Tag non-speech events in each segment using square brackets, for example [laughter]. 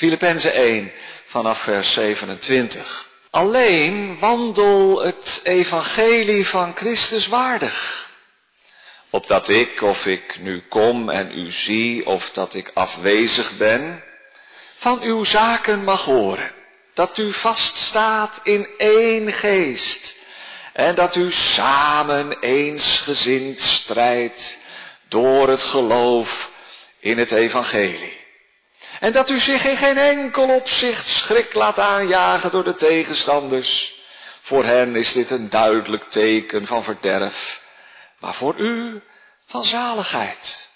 Filippenzen 1 vanaf vers 27. Alleen wandel het evangelie van Christus waardig. Opdat ik, of ik nu kom en u zie, of dat ik afwezig ben, van uw zaken mag horen. Dat u vaststaat in één geest. En dat u samen eensgezind strijdt door het geloof in het evangelie. En dat u zich in geen enkel opzicht schrik laat aanjagen door de tegenstanders. Voor hen is dit een duidelijk teken van verderf, maar voor u van zaligheid.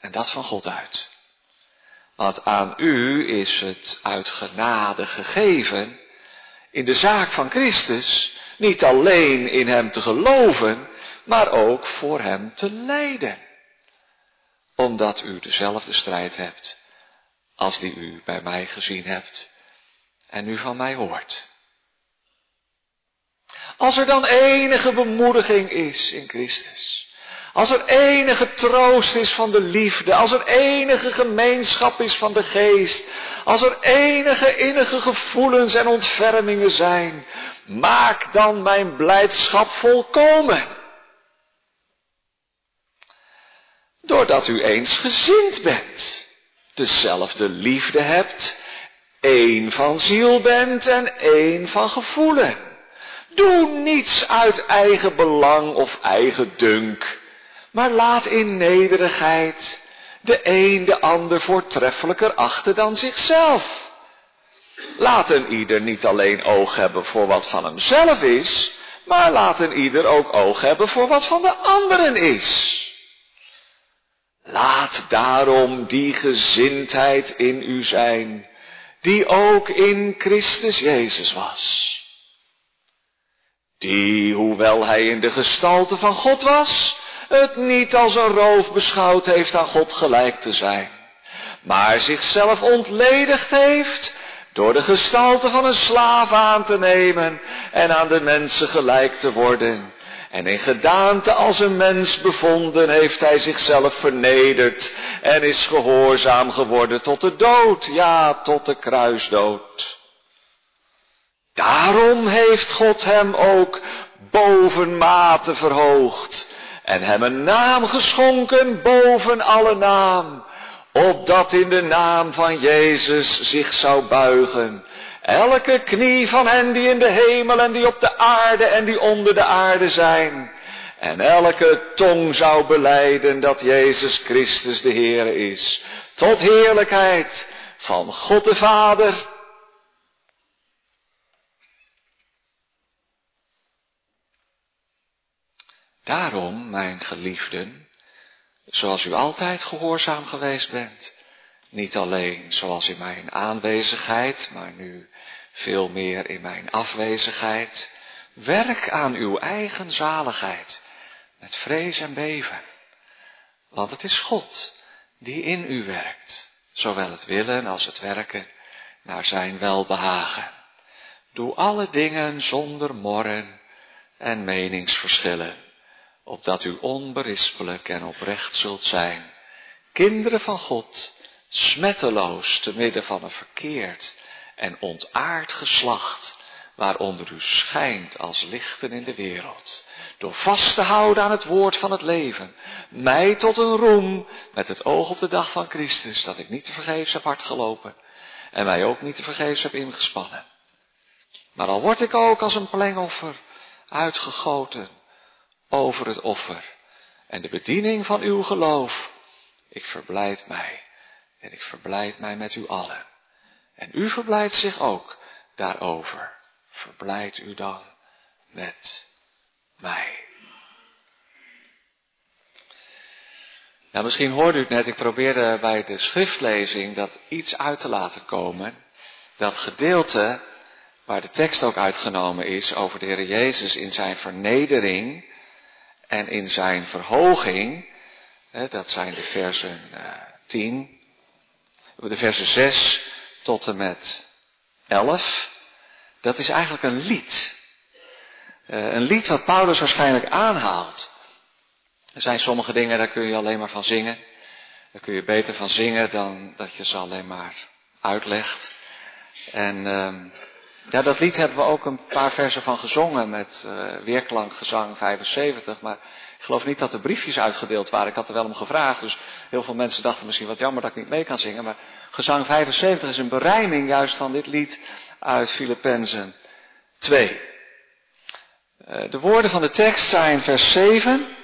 En dat van God uit. Want aan u is het uit genade gegeven in de zaak van Christus niet alleen in Hem te geloven, maar ook voor Hem te lijden. Omdat u dezelfde strijd hebt als die u bij mij gezien hebt en u van mij hoort. Als er dan enige bemoediging is in Christus, als er enige troost is van de liefde, als er enige gemeenschap is van de geest, als er enige innige gevoelens en ontfermingen zijn, maak dan mijn blijdschap volkomen. Doordat u eens gezind bent, dezelfde liefde hebt, één van ziel bent en één van gevoelen. Doe niets uit eigen belang of eigen dunk, maar laat in nederigheid de een de ander voortreffelijker achten dan zichzelf. Laat een ieder niet alleen oog hebben voor wat van hemzelf is, maar laat een ieder ook oog hebben voor wat van de anderen is. Laat daarom die gezindheid in u zijn, die ook in Christus Jezus was. Die, hoewel hij in de gestalte van God was, het niet als een roof beschouwd heeft aan God gelijk te zijn, maar zichzelf ontledigd heeft door de gestalte van een slaaf aan te nemen en aan de mensen gelijk te worden. En in gedaante als een mens bevonden heeft hij zichzelf vernederd en is gehoorzaam geworden tot de dood, ja, tot de kruisdood. Daarom heeft God hem ook bovenmate verhoogd en hem een naam geschonken boven alle naam, opdat in de naam van Jezus zich zou buigen elke knie van hen die in de hemel en die op de aarde en die onder de aarde zijn. En elke tong zou beleiden dat Jezus Christus de Heer is. Tot heerlijkheid van God de Vader. Daarom, mijn geliefden, zoals u altijd gehoorzaam geweest bent, niet alleen zoals in mijn aanwezigheid, maar nu veel meer in mijn afwezigheid. Werk aan uw eigen zaligheid met vrees en beven. Want het is God die in u werkt, zowel het willen als het werken naar zijn welbehagen. Doe alle dingen zonder morren en meningsverschillen, opdat u onberispelijk en oprecht zult zijn, kinderen van God, smetteloos te midden van een verkeerd en ontaard geslacht, waaronder u schijnt als lichten in de wereld, door vast te houden aan het woord van het leven, mij tot een roem met het oog op de dag van Christus, dat ik niet te vergeefs heb hard gelopen en mij ook niet te vergeefs heb ingespannen. Maar al word ik ook als een plengoffer uitgegoten over het offer en de bediening van uw geloof, ik verblijd mij en ik verblijd mij met u allen. En u verblijdt zich ook daarover. Verblijd u dan met mij. Nou, misschien hoorde u het net, ik probeerde bij de schriftlezing dat iets uit te laten komen. Dat gedeelte waar de tekst ook uitgenomen is over de Heer Jezus in zijn vernedering en in zijn verhoging. Dat zijn de versen 10 eh, de versen 6 tot en met 11. Dat is eigenlijk een lied. Uh, een lied wat Paulus waarschijnlijk aanhaalt. Er zijn sommige dingen, daar kun je alleen maar van zingen. Daar kun je beter van zingen dan dat je ze alleen maar uitlegt. En ehm, ja, dat lied hebben we ook een paar versen van gezongen met uh, Weerklankgezang 75. Maar ik geloof niet dat er briefjes uitgedeeld waren. Ik had er wel om gevraagd. Dus heel veel mensen dachten misschien wat jammer dat ik niet mee kan zingen. Maar gezang 75 is een berijming juist van dit lied uit Filippenzen 2. Uh, de woorden van de tekst zijn vers 7.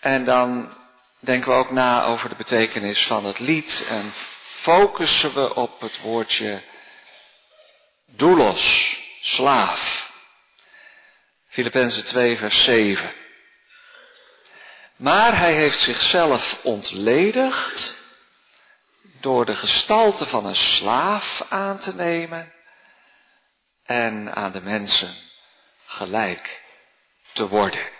En dan denken we ook na over de betekenis van het lied en focussen we op het woordje doulos, slaaf. Filippenzen 2, vers 7. Maar hij heeft zichzelf ontledigd door de gestalte van een slaaf aan te nemen en aan de mensen gelijk te worden.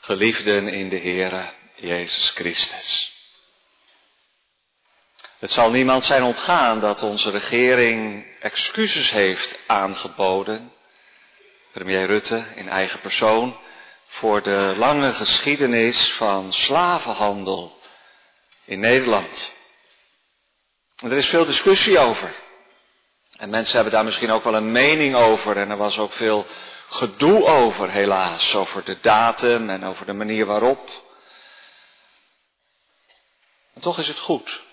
Geliefden in de Heere Jezus Christus. Het zal niemand zijn ontgaan dat onze regering excuses heeft aangeboden, premier Rutte in eigen persoon, voor de lange geschiedenis van slavenhandel in Nederland. er is veel discussie over. En mensen hebben daar misschien ook wel een mening over. En er was ook veel gedoe over, helaas. Over de datum en over de manier waarop. En toch is het goed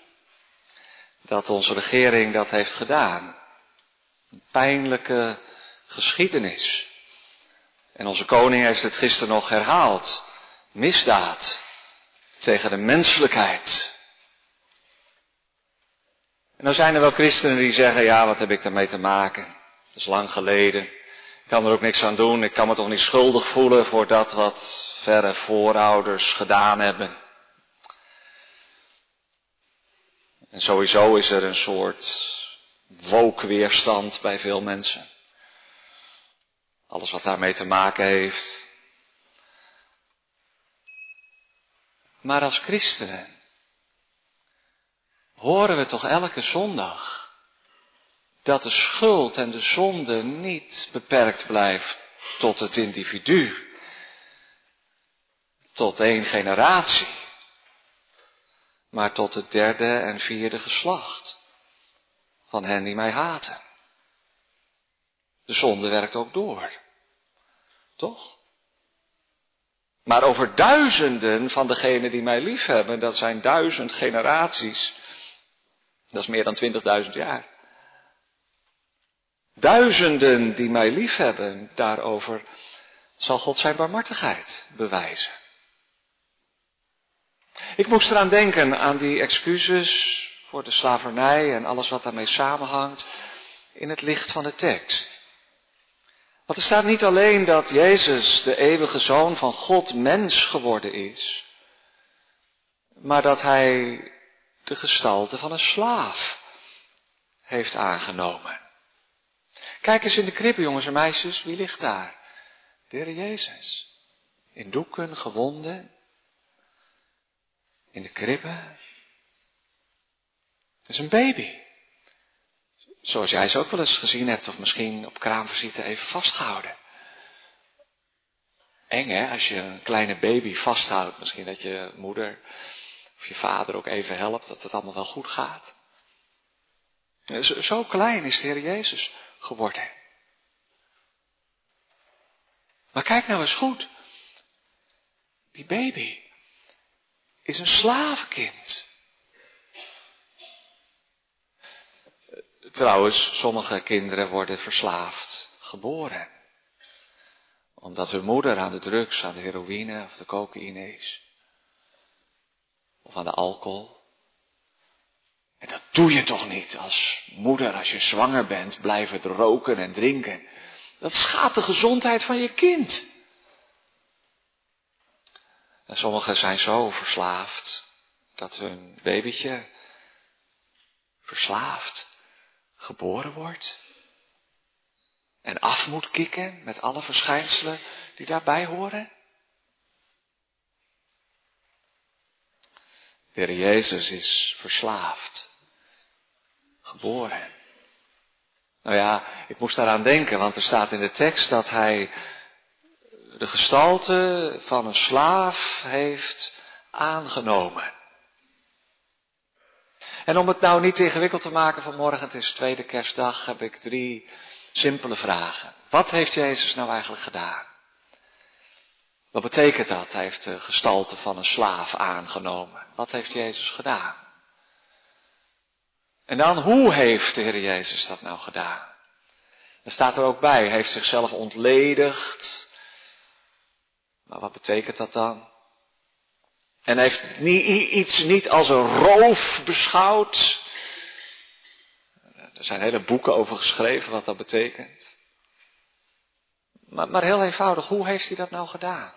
dat onze regering dat heeft gedaan. Een pijnlijke geschiedenis. En onze koning heeft het gisteren nog herhaald. Misdaad tegen de menselijkheid. En dan zijn er wel christenen die zeggen, ja, wat heb ik daarmee te maken? Dat is lang geleden. Ik kan er ook niks aan doen. Ik kan me toch niet schuldig voelen voor dat wat verre voorouders gedaan hebben. En sowieso is er een soort wokweerstand bij veel mensen. Alles wat daarmee te maken heeft. Maar als christenen horen we toch elke zondag dat de schuld en de zonde niet beperkt blijft tot het individu, tot één generatie maar tot het derde en vierde geslacht van hen die mij haten. De zonde werkt ook door. Toch? Maar over duizenden van degenen die mij liefhebben, dat zijn duizend generaties. Dat is meer dan twintigduizend jaar. Duizenden die mij liefhebben, daarover zal God zijn barmhartigheid bewijzen. Ik moest eraan denken aan die excuses voor de slavernij en alles wat daarmee samenhangt in het licht van de tekst. Want er staat niet alleen dat Jezus, de eeuwige zoon van God, mens geworden is, maar dat hij de gestalte van een slaaf heeft aangenomen. Kijk eens in de krippen, jongens en meisjes, wie ligt daar? De Jezus. In doeken, gewonden, in de kribbe. Het is een baby. Zoals jij ze ook wel eens gezien hebt, of misschien op kraamvisite even vastgehouden. Eng hè, als je een kleine baby vasthoudt. Misschien dat je moeder of je vader ook even helpt, dat het allemaal wel goed gaat. Zo klein is de Heer Jezus geworden. Maar kijk nou eens goed. Die baby is een slavenkind. Trouwens, sommige kinderen worden verslaafd geboren. Omdat hun moeder aan de drugs, aan de heroïne of de cocaïne is. Of aan de alcohol. En dat doe je toch niet als moeder, als je zwanger bent, blijven roken en drinken. Dat schaadt de gezondheid van je kind. En sommigen zijn zo verslaafd dat hun babytje verslaafd geboren wordt. En af moet kicken met alle verschijnselen die daarbij horen. De Jezus is verslaafd. Geboren. Nou ja, ik moest daaraan denken, want er staat in de tekst dat hij de gestalte van een slaaf heeft aangenomen. En om het nou niet ingewikkeld te maken vanmorgen, het is tweede kerstdag, heb ik drie simpele vragen. Wat heeft Jezus nou eigenlijk gedaan? Wat betekent dat? Hij heeft de gestalte van een slaaf aangenomen. Wat heeft Jezus gedaan? En dan, hoe heeft de Heer Jezus dat nou gedaan? Er staat er ook bij, hij heeft zichzelf ontledigd. Maar wat betekent dat dan? En heeft iets niet als een roof beschouwd. Er zijn hele boeken over geschreven wat dat betekent. Maar, maar heel eenvoudig, hoe heeft hij dat nou gedaan?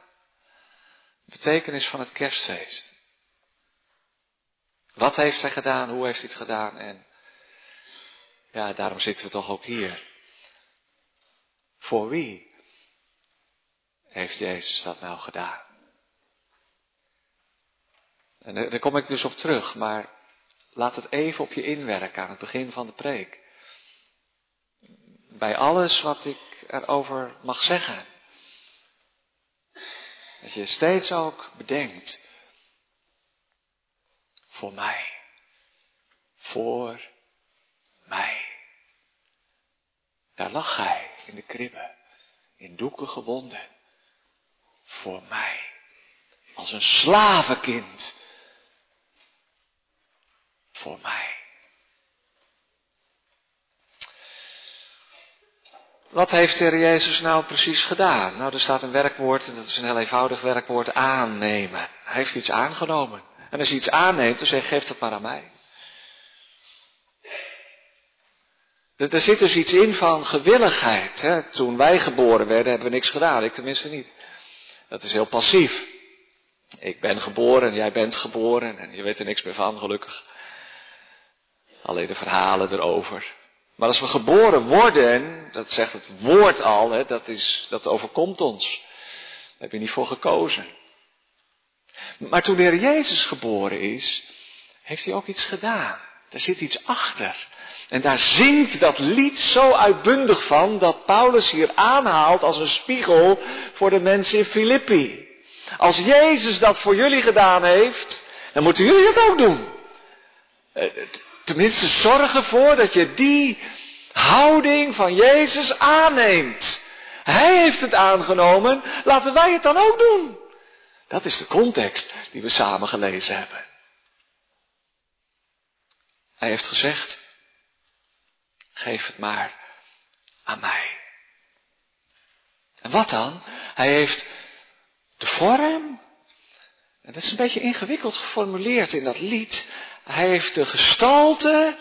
De betekenis van het kerstfeest. Wat heeft hij gedaan? Hoe heeft hij het gedaan? En ja, daarom zitten we toch ook hier. Voor wie heeft Jezus dat nou gedaan? En daar kom ik dus op terug, maar laat het even op je inwerken aan het begin van de preek. Bij alles wat ik erover mag zeggen. Dat je steeds ook bedenkt. Voor mij. Voor mij. Daar lag hij in de kribbe, in doeken gewonden. Voor mij. Als een slavenkind. Voor mij. Wat heeft de Jezus nou precies gedaan? Nou, er staat een werkwoord, dat is een heel eenvoudig werkwoord, aannemen. Hij heeft iets aangenomen. En als je iets aanneemt, dan zeg geef dat maar aan mij. Er, zit dus iets in van gewilligheid. Hè? Toen wij geboren werden, hebben we niks gedaan. Ik tenminste niet. Dat is heel passief. Ik ben geboren, jij bent geboren en je weet er niks meer van, gelukkig. Alleen de verhalen erover. Maar als we geboren worden, dat zegt het woord al, hè, dat, is, dat overkomt ons. Daar heb je niet voor gekozen. Maar toen de Heer Jezus geboren is, heeft hij ook iets gedaan. Er zit iets achter. En daar zingt dat lied zo uitbundig van dat Paulus hier aanhaalt als een spiegel voor de mensen in Filippi. Als Jezus dat voor jullie gedaan heeft, dan moeten jullie het ook doen. Eh, tenminste, zorg ervoor dat je die houding van Jezus aanneemt. Hij heeft het aangenomen, laten wij het dan ook doen. Dat is de context die we samen gelezen hebben. Hij heeft gezegd, geef het maar aan mij. En wat dan? Hij heeft de vorm, dat is een beetje ingewikkeld geformuleerd in dat lied. Hij heeft de gestalte,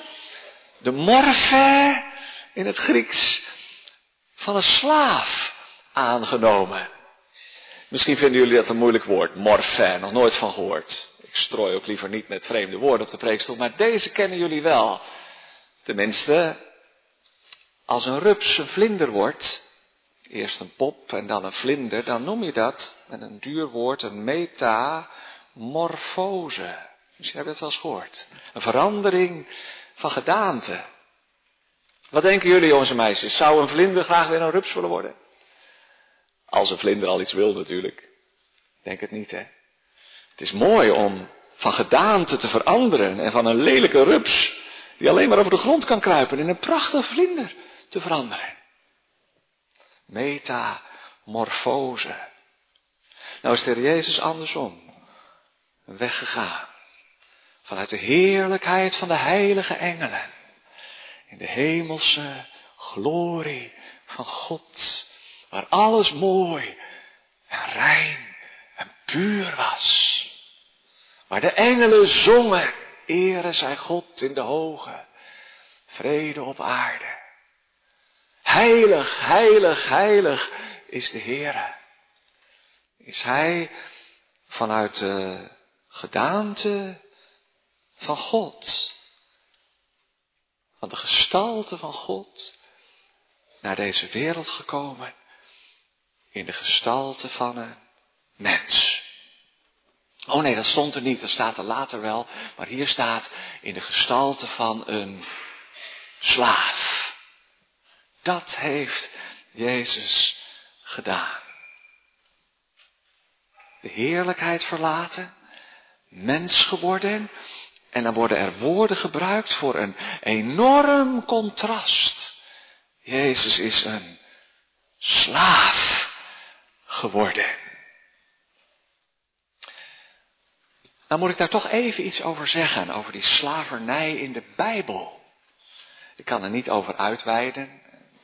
de morfe in het Grieks, van een slaaf aangenomen. Misschien vinden jullie dat een moeilijk woord, morfe, nog nooit van gehoord. Ik strooi ook liever niet met vreemde woorden op de preekstoel, maar deze kennen jullie wel. Tenminste, als een rups een vlinder wordt, eerst een pop en dan een vlinder, dan noem je dat met een duur woord een metamorfose. Misschien heb je dat wel eens gehoord. Een verandering van gedaante. Wat denken jullie, jongens en meisjes? Zou een vlinder graag weer een rups willen worden? Als een vlinder al iets wil natuurlijk. Denk het niet, hè? Het is mooi om van gedaante te veranderen en van een lelijke rups, die alleen maar over de grond kan kruipen, in een prachtige vlinder te veranderen. Metamorfose. Nou is de Jezus andersom weggegaan. Vanuit de heerlijkheid van de heilige engelen. In de hemelse glorie van God. Waar alles mooi en rein en puur was. Waar de engelen zongen. Ere zij God in de hoge. Vrede op aarde. Heilig, heilig, heilig is de Heere. Is Hij vanuit de gedaante van God, van de gestalte van God, naar deze wereld gekomen in de gestalte van een mens. Oh nee, dat stond er niet, dat staat er later wel, maar hier staat in de gestalte van een slaaf. Dat heeft Jezus gedaan. De heerlijkheid verlaten, mens geworden. En dan worden er woorden gebruikt voor een enorm contrast. Jezus is een slaaf geworden. Nou moet ik daar toch even iets over zeggen, over die slavernij in de Bijbel. Ik kan er niet over uitweiden.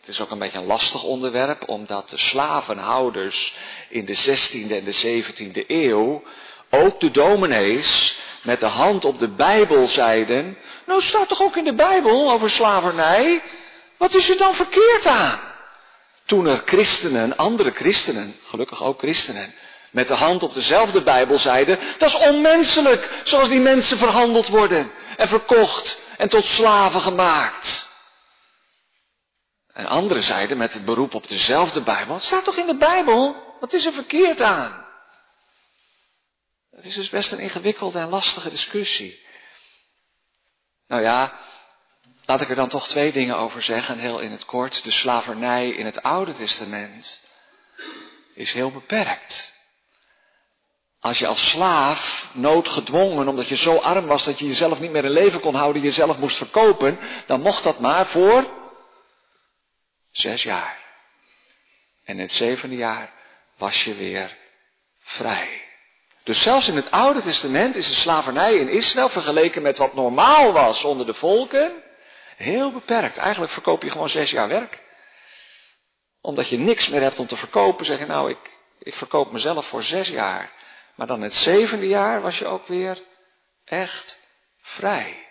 Het is ook een beetje een lastig onderwerp, omdat de slavenhouders in de 16e en de 17e eeuw, ook de dominees, met de hand op de Bijbel zeiden, nou staat toch ook in de Bijbel over slavernij? Wat is er dan verkeerd aan? Toen er christenen, andere christenen, gelukkig ook christenen, met de hand op dezelfde Bijbel zeiden, dat is onmenselijk zoals die mensen verhandeld worden en verkocht en tot slaven gemaakt. En anderen zeiden met het beroep op dezelfde Bijbel, het staat toch in de Bijbel? Wat is er verkeerd aan? Het is dus best een ingewikkelde en lastige discussie. Nou ja, laat ik er dan toch twee dingen over zeggen, heel in het kort. De slavernij in het Oude Testament is heel beperkt. Als je als slaaf, noodgedwongen, omdat je zo arm was dat je jezelf niet meer in leven kon houden, jezelf moest verkopen, dan mocht dat maar voor zes jaar. En in het zevende jaar was je weer vrij. Dus zelfs in het Oude Testament is de slavernij in Israël vergeleken met wat normaal was onder de volken heel beperkt. Eigenlijk verkoop je gewoon zes jaar werk. Omdat je niks meer hebt om te verkopen, zeg je nou, ik, ik verkoop mezelf voor zes jaar. Maar dan het zevende jaar was je ook weer echt vrij.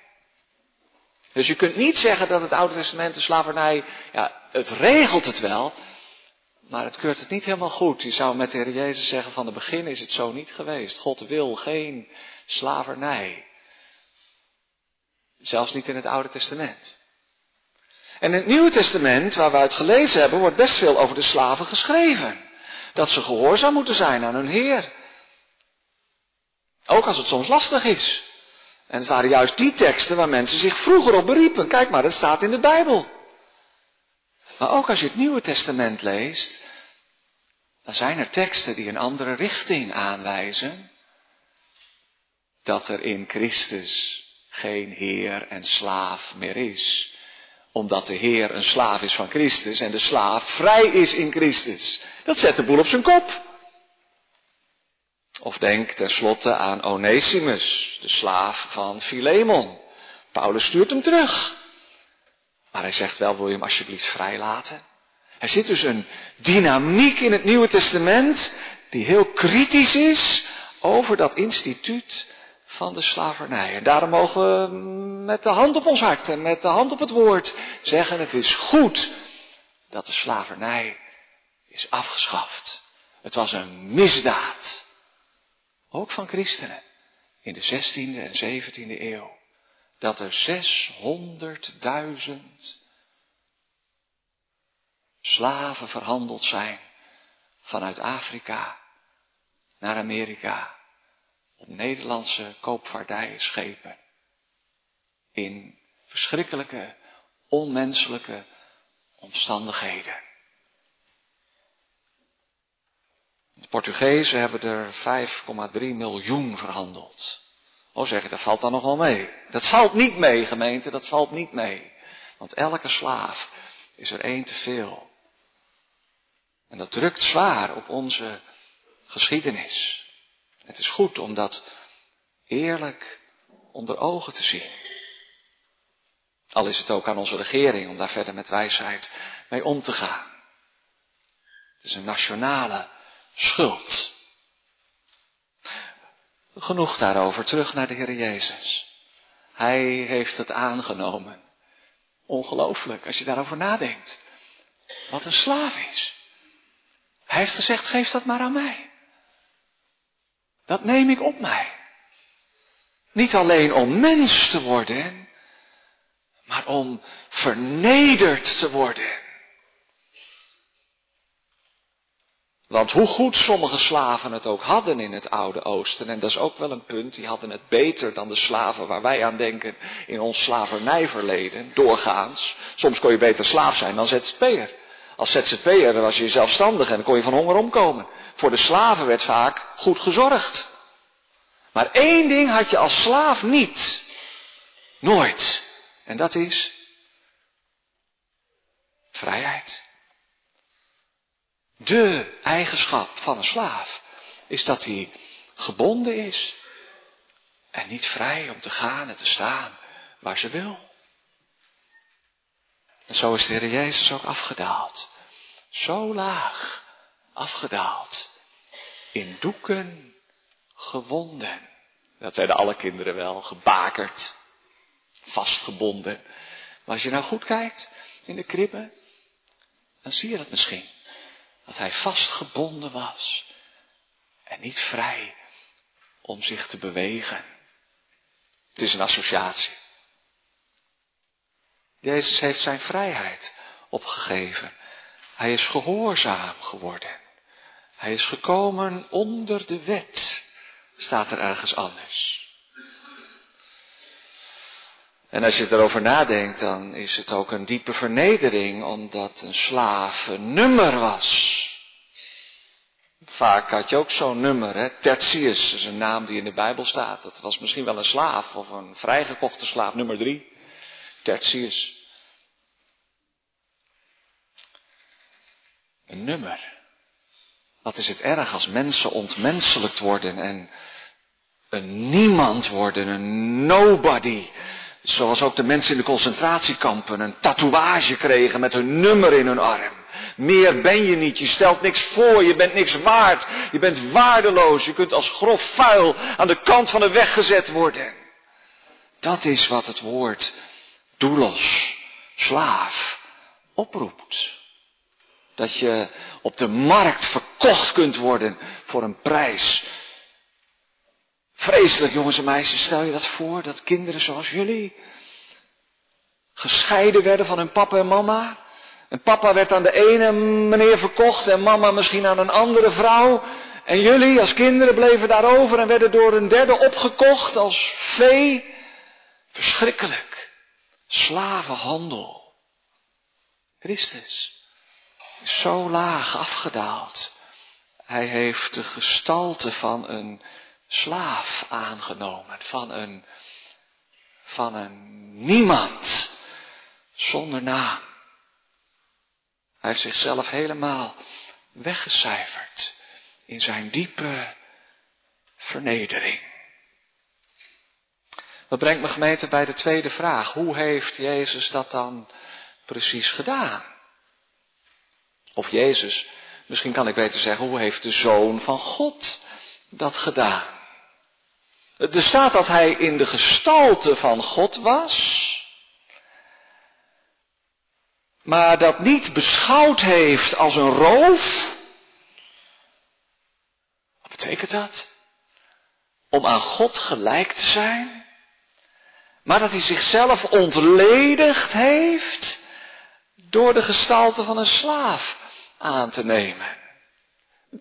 Dus je kunt niet zeggen dat het Oude Testament de slavernij, ja, het regelt het wel, maar het keurt het niet helemaal goed. Je zou met de Heer Jezus zeggen, van het begin is het zo niet geweest. God wil geen slavernij. Zelfs niet in het Oude Testament. En in het Nieuwe Testament, waar we uit gelezen hebben, wordt best veel over de slaven geschreven. Dat ze gehoorzaam moeten zijn aan hun Heer. Ook als het soms lastig is. En het waren juist die teksten waar mensen zich vroeger op beriepen. Kijk maar, dat staat in de Bijbel. Maar ook als je het Nieuwe Testament leest, dan zijn er teksten die een andere richting aanwijzen. Dat er in Christus geen Heer en slaaf meer is. Omdat de Heer een slaaf is van Christus en de slaaf vrij is in Christus. Dat zet de boel op zijn kop. Of denk tenslotte aan Onesimus, de slaaf van Philemon. Paulus stuurt hem terug. Maar hij zegt wel, wil je hem alsjeblieft vrijlaten? Er zit dus een dynamiek in het Nieuwe Testament die heel kritisch is over dat instituut van de slavernij. En daarom mogen we met de hand op ons hart en met de hand op het woord zeggen, het is goed dat de slavernij is afgeschaft. Het was een misdaad. Ook van christenen. In de 16e en 17e eeuw. Dat er 600.000 slaven verhandeld zijn vanuit Afrika naar Amerika op Nederlandse koopvaardijschepen. In verschrikkelijke, onmenselijke omstandigheden. De Portugezen hebben er 5,3 miljoen verhandeld. Oh zeg dat valt dan nog wel mee. Dat valt niet mee, gemeente, dat valt niet mee. Want elke slaaf is er één te veel. En dat drukt zwaar op onze geschiedenis. Het is goed om dat eerlijk onder ogen te zien. Al is het ook aan onze regering om daar verder met wijsheid mee om te gaan. Het is een nationale schuld. Genoeg daarover, terug naar de Heer Jezus. Hij heeft het aangenomen. Ongelooflijk als je daarover nadenkt. Wat een slaaf is. Hij heeft gezegd, geef dat maar aan mij. Dat neem ik op mij. Niet alleen om mens te worden, maar om vernederd te worden. Want hoe goed sommige slaven het ook hadden in het Oude Oosten, en dat is ook wel een punt, die hadden het beter dan de slaven waar wij aan denken in ons slavernijverleden, doorgaans. Soms kon je beter slaaf zijn dan ZZP'er. Als ZZP'er was je zelfstandig en kon je van honger omkomen. Voor de slaven werd vaak goed gezorgd. Maar één ding had je als slaaf niet. Nooit. En dat is vrijheid. De eigenschap van een slaaf is dat hij gebonden is en niet vrij om te gaan en te staan waar ze wil. En zo is de Heer Jezus ook afgedaald. Zo laag afgedaald. In doeken gewonden. Dat werden alle kinderen wel gebakerd, vastgebonden. Maar als je nou goed kijkt in de kribben, dan zie je dat misschien. Dat hij vastgebonden was en niet vrij om zich te bewegen. Het is een associatie. Jezus heeft zijn vrijheid opgegeven. Hij is gehoorzaam geworden. Hij is gekomen onder de wet, staat er ergens anders. En als je erover nadenkt, dan is het ook een diepe vernedering, omdat een slaaf een nummer was. Vaak had je ook zo'n nummer, hè? Tertius is een naam die in de Bijbel staat. Dat was misschien wel een slaaf of een vrijgekochte slaaf, nummer drie. Tertius. Een nummer. Wat is het erg als mensen ontmenselijkt worden en een niemand worden, een nobody. Zoals ook de mensen in de concentratiekampen een tatoeage kregen met hun nummer in hun arm. Meer ben je niet, je stelt niks voor, je bent niks waard, je bent waardeloos, je kunt als grof vuil aan de kant van de weg gezet worden. Dat is wat het woord doelos, slaaf, oproept. Dat je op de markt verkocht kunt worden voor een prijs. Vreselijk, jongens en meisjes, stel je dat voor, dat kinderen zoals jullie gescheiden werden van hun papa en mama. En papa werd aan de ene meneer verkocht en mama misschien aan een andere vrouw. En jullie als kinderen bleven daarover en werden door een derde opgekocht als vee. Verschrikkelijk. Slavenhandel. Christus is zo laag afgedaald. Hij heeft de gestalte van een slaaf aangenomen, van een, van een niemand zonder naam. Hij heeft zichzelf helemaal weggecijferd in zijn diepe vernedering. Dat brengt me gemeente bij de tweede vraag. Hoe heeft Jezus dat dan precies gedaan? Of Jezus, misschien kan ik beter zeggen, hoe heeft de Zoon van God dat gedaan? Er staat dat hij in de gestalte van God was, maar dat niet beschouwd heeft als een roof. Wat betekent dat? Om aan God gelijk te zijn, maar dat hij zichzelf ontledigd heeft door de gestalte van een slaaf aan te nemen.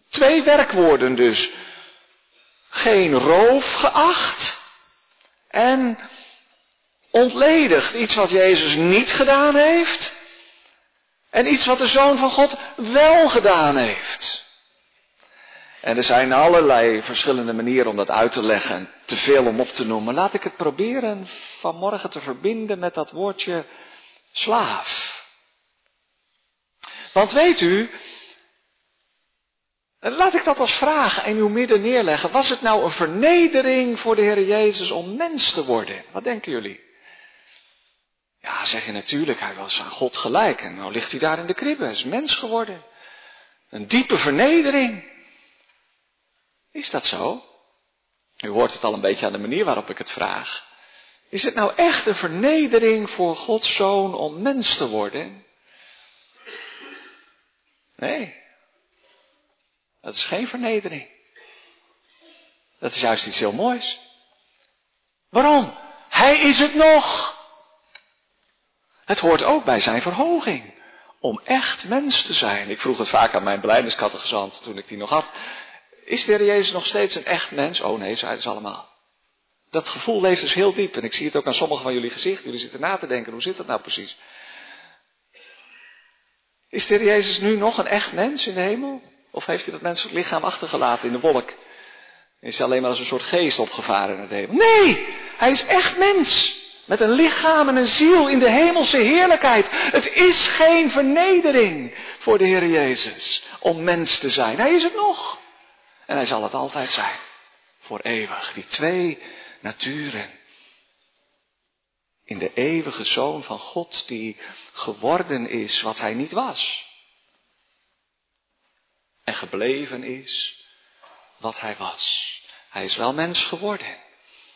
Twee werkwoorden dus. Geen roof geacht en ontledigd. Iets wat Jezus niet gedaan heeft. En iets wat de Zoon van God wel gedaan heeft. En er zijn allerlei verschillende manieren om dat uit te leggen. Te veel om op te noemen. Laat ik het proberen vanmorgen te verbinden met dat woordje slaaf. Want weet u, laat ik dat als vraag in uw midden neerleggen. Was het nou een vernedering voor de Heer Jezus om mens te worden? Wat denken jullie? Ja, zeg je natuurlijk, hij was aan God gelijk. En nou ligt hij daar in de kribbe, is mens geworden. Een diepe vernedering. Is dat zo? U hoort het al een beetje aan de manier waarop ik het vraag. Is het nou echt een vernedering voor Gods zoon om mens te worden? Nee. Dat is geen vernedering. Dat is juist iets heel moois. Waarom? Hij is het nog. Het hoort ook bij zijn verhoging. Om echt mens te zijn. Ik vroeg het vaak aan mijn beleidingscategezant toen ik die nog had. Is de Jezus nog steeds een echt mens? Oh nee, zeiden ze allemaal. Dat gevoel leeft dus heel diep. En ik zie het ook aan sommige van jullie gezicht. Jullie zitten na te denken, hoe zit dat nou precies? Is de Jezus nu nog een echt mens in de hemel? Of heeft hij dat menselijk lichaam achtergelaten in de wolk? Is hij alleen maar als een soort geest opgevaren naar de hemel? Nee, hij is echt mens. Met een lichaam en een ziel in de hemelse heerlijkheid. Het is geen vernedering voor de Heer Jezus om mens te zijn. Hij is het nog. En hij zal het altijd zijn. Voor eeuwig. Die twee naturen. In de eeuwige zoon van God die geworden is wat hij niet was. En gebleven is wat hij was. Hij is wel mens geworden.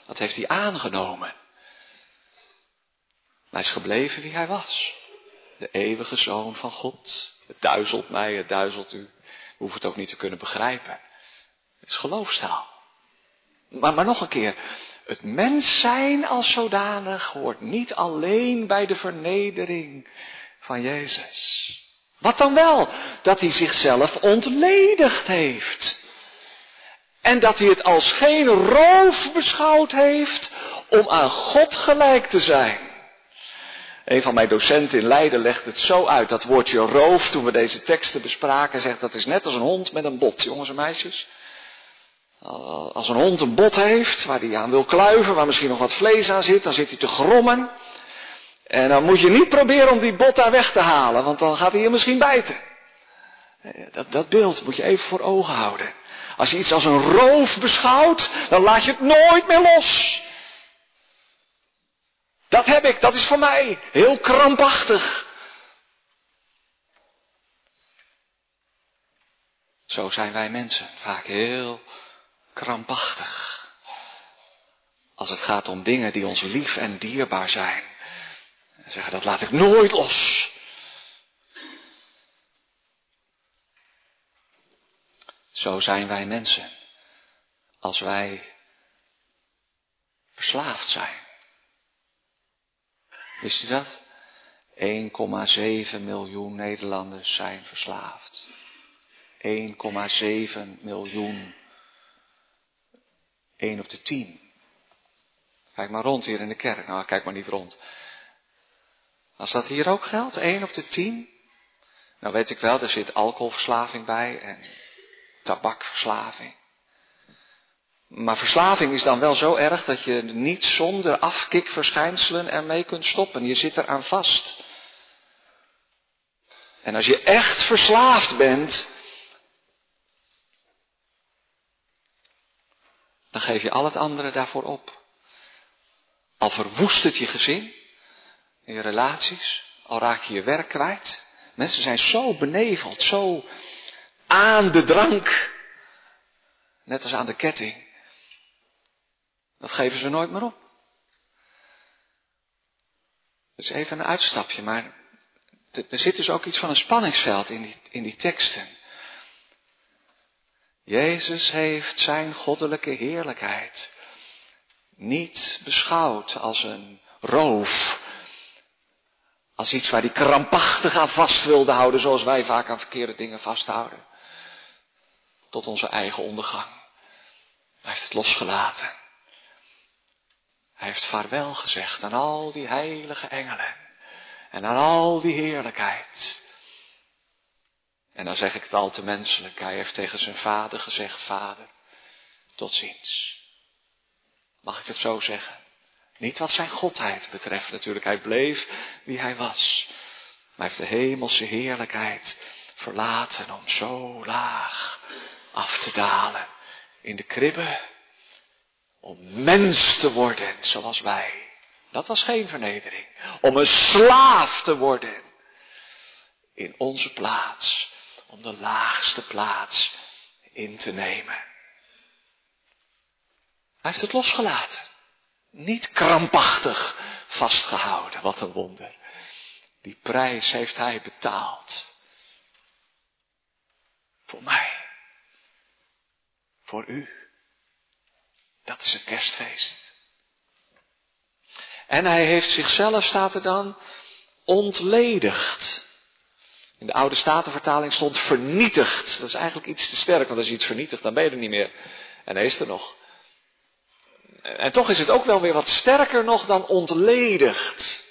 Dat heeft hij aangenomen. Hij is gebleven wie hij was. De eeuwige zoon van God. Het duizelt mij, het duizelt u. We hoeven het ook niet te kunnen begrijpen. Het is geloofstaal. Maar, maar nog een keer. Het mens zijn als zodanig hoort niet alleen bij de vernedering van Jezus. Wat dan wel? Dat hij zichzelf ontledigd heeft. En dat hij het als geen roof beschouwd heeft om aan God gelijk te zijn. Een van mijn docenten in Leiden legt het zo uit, dat woordje roof, toen we deze teksten bespraken, zegt dat is net als een hond met een bot, jongens en meisjes. Als een hond een bot heeft, waar hij aan wil kluiven, waar misschien nog wat vlees aan zit, dan zit hij te grommen. En dan moet je niet proberen om die bot daar weg te halen, want dan gaat hij je misschien bijten. Dat, dat beeld moet je even voor ogen houden. Als je iets als een roof beschouwt, dan laat je het nooit meer los. Dat heb ik, dat is voor mij heel krampachtig. Zo zijn wij mensen, vaak heel krampachtig. Als het gaat om dingen die ons lief en dierbaar zijn. En zeggen dat laat ik nooit los. Zo zijn wij mensen. Als wij verslaafd zijn. Wist u dat? 1,7 miljoen Nederlanders zijn verslaafd. 1,7 miljoen. 1 op de 10. Kijk maar rond hier in de kerk. Nou, kijk maar niet rond. Als dat hier ook geldt, 1 op de 10. Nou weet ik wel, er zit alcoholverslaving bij en tabakverslaving. Maar verslaving is dan wel zo erg dat je niet zonder afkikverschijnselen ermee kunt stoppen. Je zit eraan vast. En als je echt verslaafd bent, dan geef je al het andere daarvoor op. Al verwoest het je gezin, je relaties, al raak je je werk kwijt. Mensen zijn zo beneveld, zo aan de drank. Net als aan de ketting. Dat geven ze nooit meer op. Dat is even een uitstapje, maar er zit dus ook iets van een spanningsveld in die, in die teksten. Jezus heeft zijn goddelijke heerlijkheid niet beschouwd als een roof. Als iets waar hij krampachtig aan vast wilde houden, zoals wij vaak aan verkeerde dingen vasthouden. Tot onze eigen ondergang. Hij heeft het losgelaten. Hij heeft vaarwel gezegd aan al die heilige engelen. En aan al die heerlijkheid. En dan zeg ik het al te menselijk. Hij heeft tegen zijn vader gezegd, vader, tot ziens. Mag ik het zo zeggen? Niet wat zijn godheid betreft natuurlijk. Hij bleef wie hij was. Maar hij heeft de hemelse heerlijkheid verlaten om zo laag af te dalen. In de kribben om mens te worden zoals wij. Dat was geen vernedering. Om een slaaf te worden. In onze plaats. Om de laagste plaats in te nemen. Hij heeft het losgelaten. Niet krampachtig vastgehouden. Wat een wonder. Die prijs heeft hij betaald. Voor mij. Voor u. Dat is het kerstfeest. En hij heeft zichzelf, staat er dan, ontledigd. In de oude statenvertaling stond vernietigd. Dat is eigenlijk iets te sterk, want als je iets vernietigt, dan ben je er niet meer. En hij is er nog. En toch is het ook wel weer wat sterker nog dan ontledigd.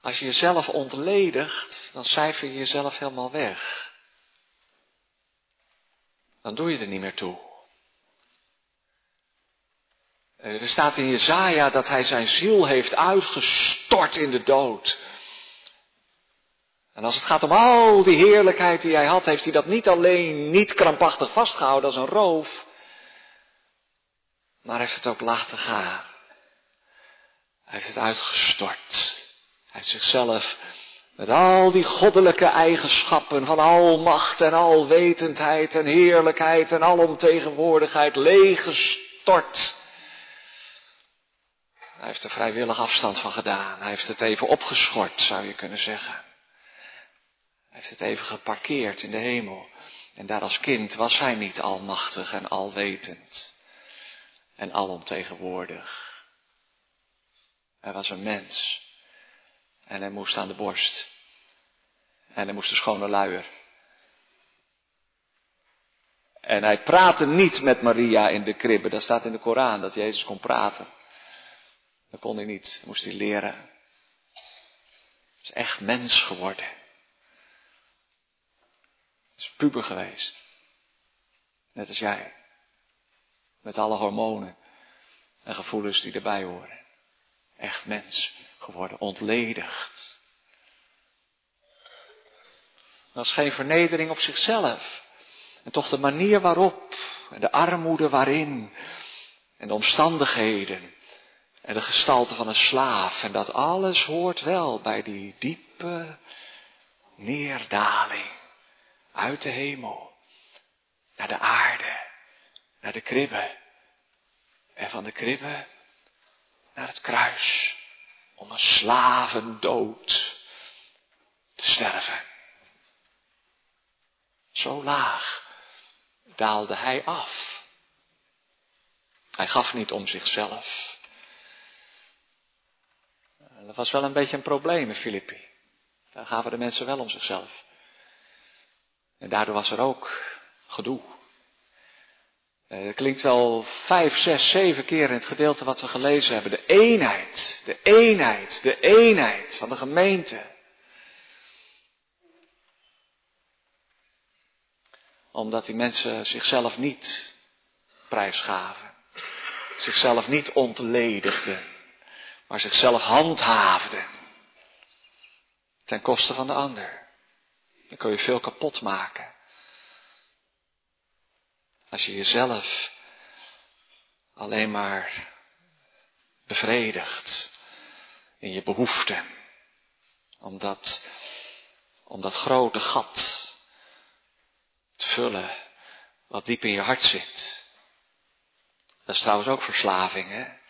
Als je jezelf ontledigt, dan cijfer je jezelf helemaal weg. dan doe je er niet meer toe. Eh, er staat in Jezaja dat hij zijn ziel heeft uitgestort in de dood. En als het gaat om al die heerlijkheid die hij had, heeft hij dat niet alleen niet krampachtig vastgehouden als een roof, maar heeft het ook laten gaan. Hij heeft het uitgestort. Hij heeft zichzelf met al die goddelijke eigenschappen van almacht en alwetendheid en heerlijkheid en alomtegenwoordigheid leeggestort. Hij heeft er vrijwillig afstand van gedaan. Hij heeft het even opgeschort, zou je kunnen zeggen. Heeft het even geparkeerd in de hemel. En daar als kind was hij niet almachtig en alwetend en alomtegenwoordig. Hij was een mens. En hij moest aan de borst. En hij moest de schone luier. En hij praatte niet met Maria in de kribbe. Dat staat in de Koran, dat Jezus kon praten. Dat kon hij niet, moest hij leren. Hij is echt mens geworden. Is puber geweest. Net als jij. Met alle hormonen en gevoelens die erbij horen. Echt mens geworden, ontledigd. Dat is geen vernedering op zichzelf. En toch de manier waarop, en de armoede waarin, en de omstandigheden, en de gestalte van een slaaf. En dat alles hoort wel bij die diepe neerdaling uit de hemel naar de aarde, naar de kribbe. En van de kribbe naar het kruis om een slavendood te sterven. Zo laag daalde hij af. Hij gaf niet om zichzelf. Dat was wel een beetje een probleem in Filippi. Daar gaven de mensen wel om zichzelf. En daardoor was er ook gedoe. Het eh, klinkt wel vijf, zes, zeven keer in het gedeelte wat we gelezen hebben. De eenheid, de eenheid, de eenheid van de gemeente. Omdat die mensen zichzelf niet prijsgaven. Zichzelf niet ontledigden maar zichzelf handhaafde. Ten koste van de ander. Dan kun je veel kapot maken. Als je jezelf alleen maar bevredigt in je behoeften. Om dat, om dat grote gat te vullen wat diep in je hart zit. Dat is trouwens ook verslaving, hè?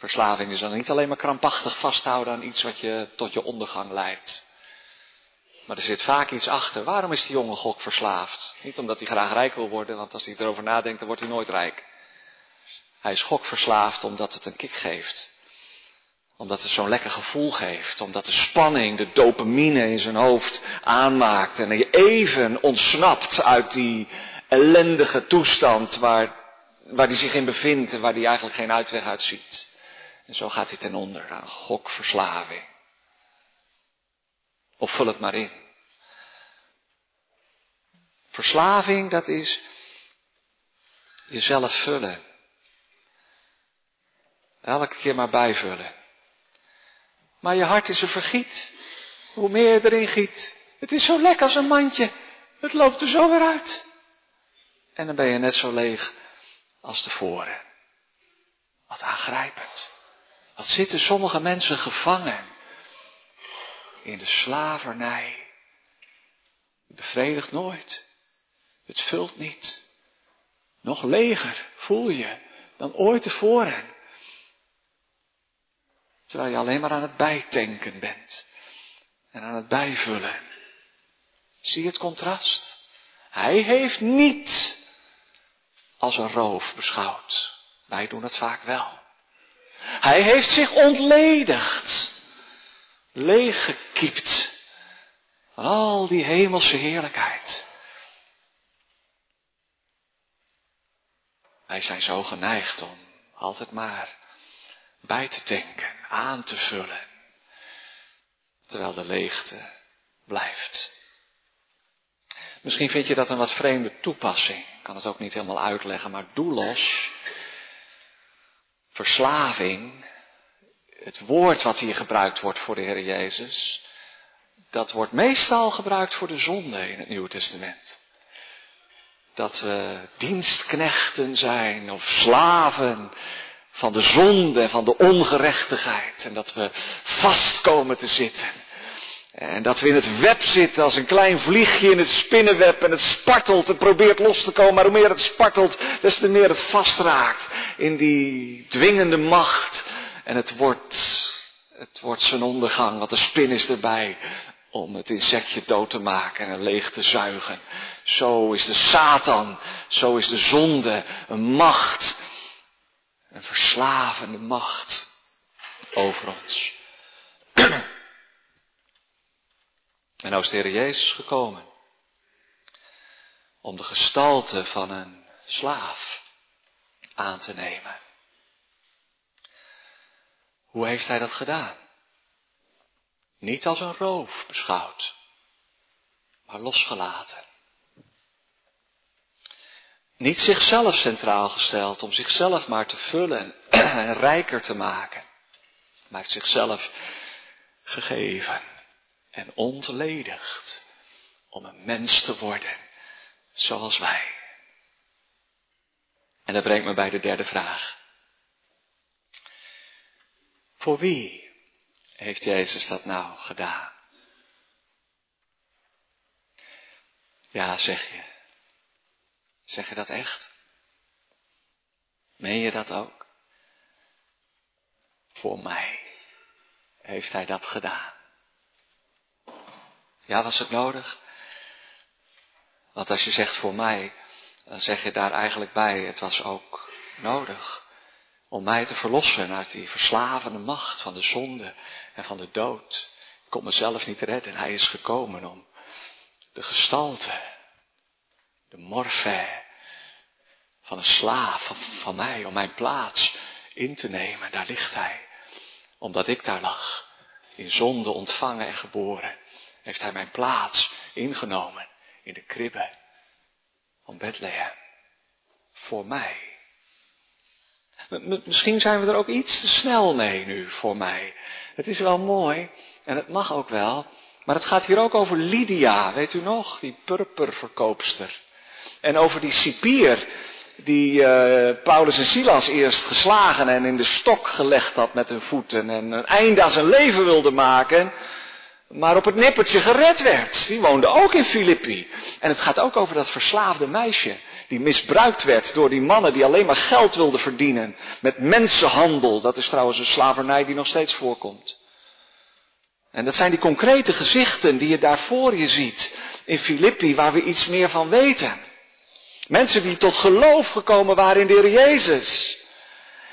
Verslaving is dan niet alleen maar krampachtig vasthouden aan iets wat je tot je ondergang leidt. Maar er zit vaak iets achter. Waarom is die jongen gok verslaafd? Niet omdat hij graag rijk wil worden, want als hij erover nadenkt, dan wordt hij nooit rijk. Hij is gokverslaafd omdat het een kick geeft. Omdat het zo'n lekker gevoel geeft. Omdat de spanning, de dopamine in zijn hoofd aanmaakt. En hij even ontsnapt uit die ellendige toestand waar, waar hij zich in bevindt en waar hij eigenlijk geen uitweg uit ziet. En zo gaat hij ten onder aan gokverslaving. Of vul het maar in. Verslaving, dat is jezelf vullen. Elke keer maar bijvullen. Maar je hart is een vergiet. Hoe meer je erin giet. Het is zo lekker als een mandje. Het loopt er zo weer uit. En dan ben je net zo leeg als tevoren. Wat aangrijpend. Wat zitten sommige mensen gevangen in de slavernij. Het bevredigt nooit. Het vult niet. Nog leger voel je dan ooit tevoren. Terwijl je alleen maar aan het bijtanken bent. En aan het bijvullen. Zie het contrast? Hij heeft niet als een roof beschouwd. Wij doen het vaak wel. Hij heeft zich ontledigd, leeggekiept van al die hemelse heerlijkheid. Wij zijn zo geneigd om altijd maar bij te denken, aan te vullen, terwijl de leegte blijft. Misschien vind je dat een wat vreemde toepassing. Ik kan het ook niet helemaal uitleggen, maar doelos, verslaving, het woord wat hier gebruikt wordt voor de Heer Jezus, dat wordt meestal gebruikt voor de zonde in het Nieuwe Testament. Dat we dienstknechten zijn of slaven van de zonde en van de ongerechtigheid. En dat we vast komen te zitten. En dat we in het web zitten als een klein vliegje in het spinnenweb en het spartelt, het probeert los te komen, maar hoe meer het spartelt, des te meer het vastraakt in die dwingende macht. En het wordt, het wordt zijn ondergang, want de spin is erbij om het insectje dood te maken en leeg te zuigen. Zo is de Satan, zo is de zonde, een macht, een verslavende macht over ons. [clears throat] En nou is Jezus gekomen om de gestalte van een slaaf aan te nemen. Hoe heeft hij dat gedaan? Niet als een roof beschouwd, maar losgelaten. Niet zichzelf centraal gesteld om zichzelf maar te vullen en [clears throat] rijker te maken, maar zichzelf gegeven en ontledigd om een mens te worden zoals wij. En dat brengt me bij de derde vraag. Voor wie heeft Jezus dat nou gedaan? Ja, zeg je. Zeg je dat echt? Meen je dat ook? Voor mij heeft hij dat gedaan. Ja, was het nodig? Want als je zegt voor mij, dan zeg je daar eigenlijk bij, het was ook nodig om mij te verlossen uit die verslavende macht van de zonde en van de dood. Ik kon mezelf niet redden. Hij is gekomen om de gestalte, de morfe van een slaaf van, van mij, om mijn plaats in te nemen. Daar ligt hij, omdat ik daar lag, in zonde ontvangen en geboren heeft hij mijn plaats ingenomen in de kribbe van Bethlehem. Voor mij. Misschien zijn we er ook iets te snel mee nu voor mij. Het is wel mooi en het mag ook wel. Maar het gaat hier ook over Lydia, weet u nog? Die purperverkoopster. En over die cipier die uh, Paulus en Silas eerst geslagen en in de stok gelegd had met hun voeten. En een einde aan zijn leven wilde maken maar op het nippertje gered werd. Die woonde ook in Filippi. En het gaat ook over dat verslaafde meisje. Die misbruikt werd door die mannen die alleen maar geld wilden verdienen. Met mensenhandel. Dat is trouwens een slavernij die nog steeds voorkomt. En dat zijn die concrete gezichten die je daar voor je ziet. In Filippi waar we iets meer van weten. Mensen die tot geloof gekomen waren in de Heer Jezus.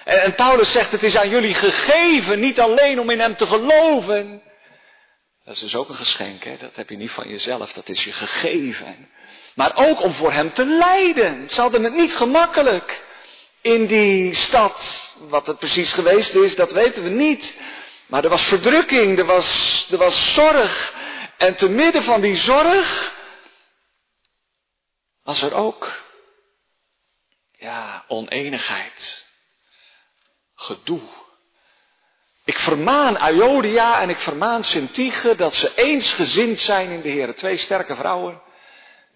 En, en Paulus zegt het is aan jullie gegeven niet alleen om in Hem te geloven. Dat is dus ook een geschenk, hè? dat heb je niet van jezelf, dat is je gegeven. Maar ook om voor hem te lijden. Ze hadden het niet gemakkelijk in die stad. Wat het precies geweest is, dat weten we niet. Maar er was verdrukking, er was, er was zorg. En te midden van die zorg was er ook, ja, oneenigheid, gedoe. Ik vermaan Iodia en ik vermaan Sintige dat ze eensgezind zijn in de Heer. Twee sterke vrouwen,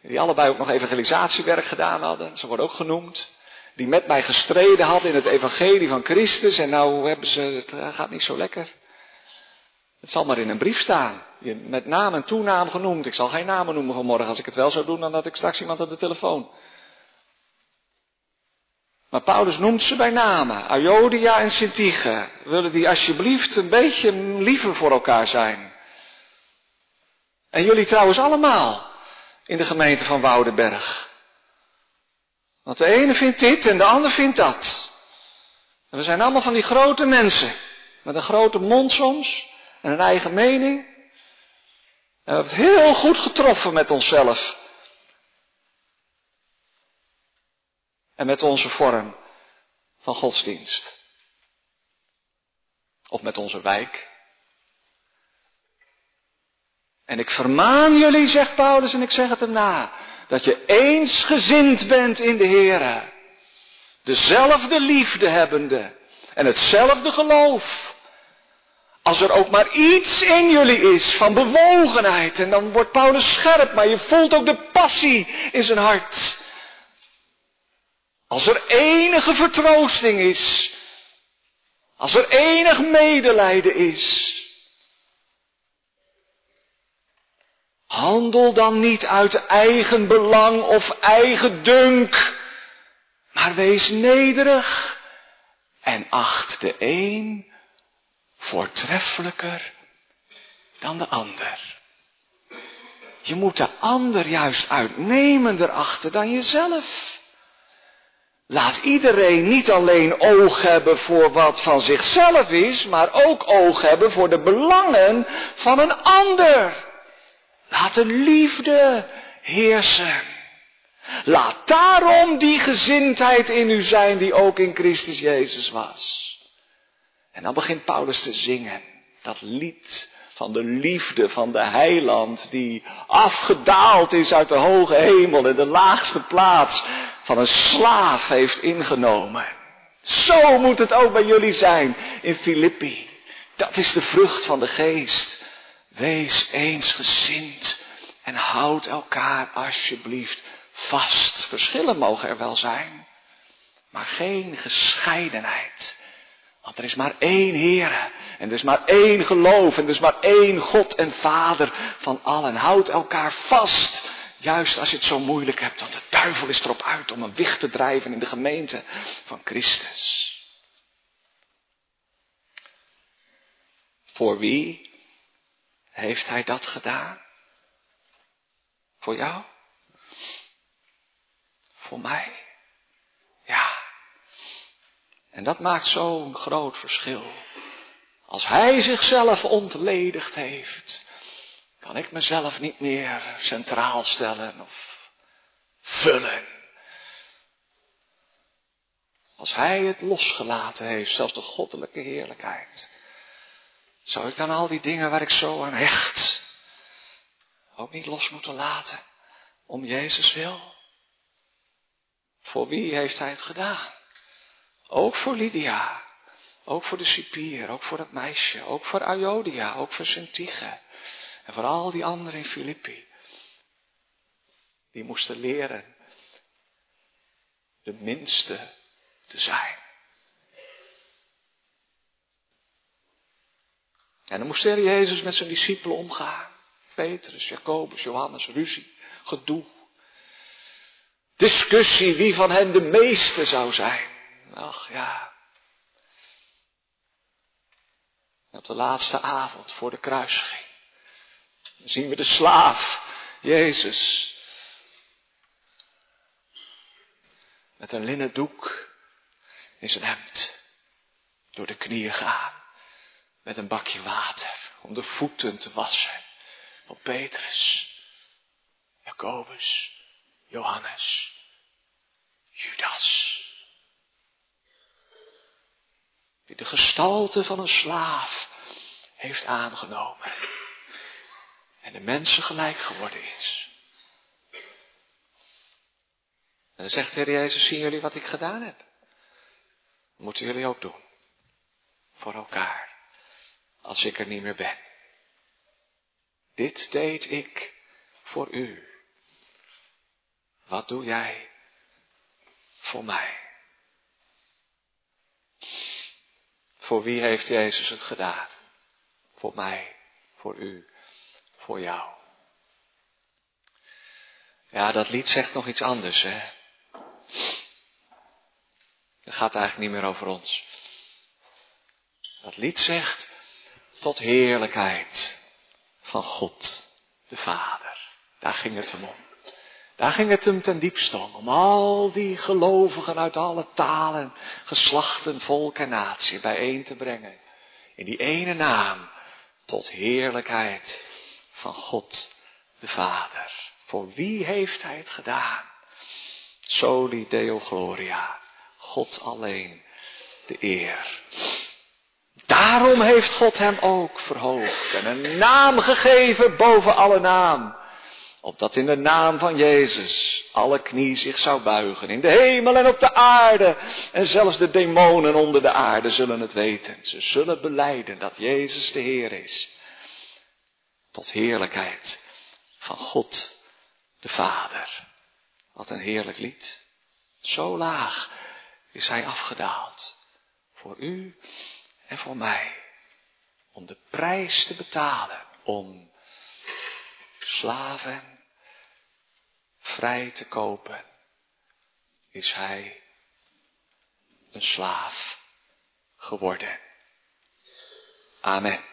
die allebei ook nog evangelisatiewerk gedaan hadden. Ze worden ook genoemd. Die met mij gestreden hadden in het evangelie van Christus. En nou hebben ze, het eh, gaat niet zo lekker. Het zal maar in een brief staan. Met naam en toenaam genoemd. Ik zal geen namen noemen vanmorgen. Als ik het wel zou doen, dan had ik straks iemand aan de telefoon. Maar Paulus noemt ze bij namen. Iodia en Sintige. Willen die alsjeblieft een beetje liever voor elkaar zijn. En jullie trouwens allemaal in de gemeente van Woudenberg. Want de ene vindt dit en de ander vindt dat. En we zijn allemaal van die grote mensen. Met een grote mond soms. En een eigen mening. En we hebben het heel goed getroffen met onszelf. En met onze vorm van godsdienst. Of met onze wijk. En ik vermaan jullie, zegt Paulus, en ik zeg het hem na, dat je eensgezind bent in de Here. Dezelfde liefde hebbende en hetzelfde geloof. Als er ook maar iets in jullie is van bewogenheid, en dan wordt Paulus scherp, maar je voelt ook de passie in zijn hart. Als er enige vertroosting is, als er enig medelijden is, handel dan niet uit eigen belang of eigen dunk, maar wees nederig en acht de een voortreffelijker dan de ander. Je moet de ander juist uitnemender achten dan jezelf. Laat iedereen niet alleen oog hebben voor wat van zichzelf is, maar ook oog hebben voor de belangen van een ander. Laat de liefde heersen. Laat daarom die gezindheid in u zijn die ook in Christus Jezus was. En dan begint Paulus te zingen. Dat lied van de liefde van de heiland die afgedaald is uit de hoge hemel en de laagste plaats van een slaaf heeft ingenomen. Zo moet het ook bij jullie zijn in Filippi. Dat is de vrucht van de geest. Wees eensgezind en houd elkaar alsjeblieft vast. Verschillen mogen er wel zijn, maar geen gescheidenheid. Want er is maar één Heer en er is maar één geloof en er is maar één God en Vader van allen. Houd elkaar vast, juist als je het zo moeilijk hebt, want de duivel is erop uit om een wicht te drijven in de gemeente van Christus. Voor wie heeft Hij dat gedaan? Voor jou? Voor mij? Ja. En dat maakt zo'n groot verschil. Als Hij zichzelf ontledigd heeft, kan ik mezelf niet meer centraal stellen of vullen. Als Hij het losgelaten heeft, zelfs de goddelijke heerlijkheid, zou ik dan al die dingen waar ik zo aan hecht, ook niet los moeten laten om Jezus wil? Voor wie heeft Hij het gedaan? Ook voor Lydia. Ook voor de cipier, ook voor dat meisje, ook voor Aiodia, ook voor Sintige. En voor al die anderen in Filippi. Die moesten leren de minste te zijn. En dan moest de Jezus met zijn discipelen omgaan. Petrus, Jacobus, Johannes, ruzie, gedoe. Discussie wie van hen de meeste zou zijn. Ach ja. op de laatste avond voor de kruisiging zien we de slaaf, Jezus, met een linnen doek in zijn hemd door de knieën gaan. Met een bakje water om de voeten te wassen van Petrus, Jacobus, Johannes, Judas die de gestalte van een slaaf heeft aangenomen. En de mensen gelijk geworden is. En dan zegt de Heer Jezus, zien jullie wat ik gedaan heb? Moeten jullie ook doen. Voor elkaar. Als ik er niet meer ben. Dit deed ik voor u. Wat doe jij voor mij? Voor wie heeft Jezus het gedaan? Voor mij, voor u, voor jou. Ja, dat lied zegt nog iets anders, hè. Dat gaat eigenlijk niet meer over ons. Dat lied zegt tot heerlijkheid van God, de Vader. Daar ging het om. Daar ging het hem ten diepste om. Om al die gelovigen uit alle talen, geslachten, volk en natie bijeen te brengen. In die ene naam. Tot heerlijkheid van God de Vader. Voor wie heeft hij het gedaan? Soli Deo Gloria. God alleen de eer. Daarom heeft God hem ook verhoogd en een naam gegeven boven alle naam. Opdat in de naam van Jezus alle knie zich zou buigen. In de hemel en op de aarde. En zelfs de demonen onder de aarde zullen het weten. Ze zullen beleiden dat Jezus de Heer is. Tot heerlijkheid van God de Vader. Wat een heerlijk lied. Zo laag is Hij afgedaald. Voor u en voor mij. Om de prijs te betalen. Om slaven vrij te kopen. Is Hij een slaaf geworden. Amen.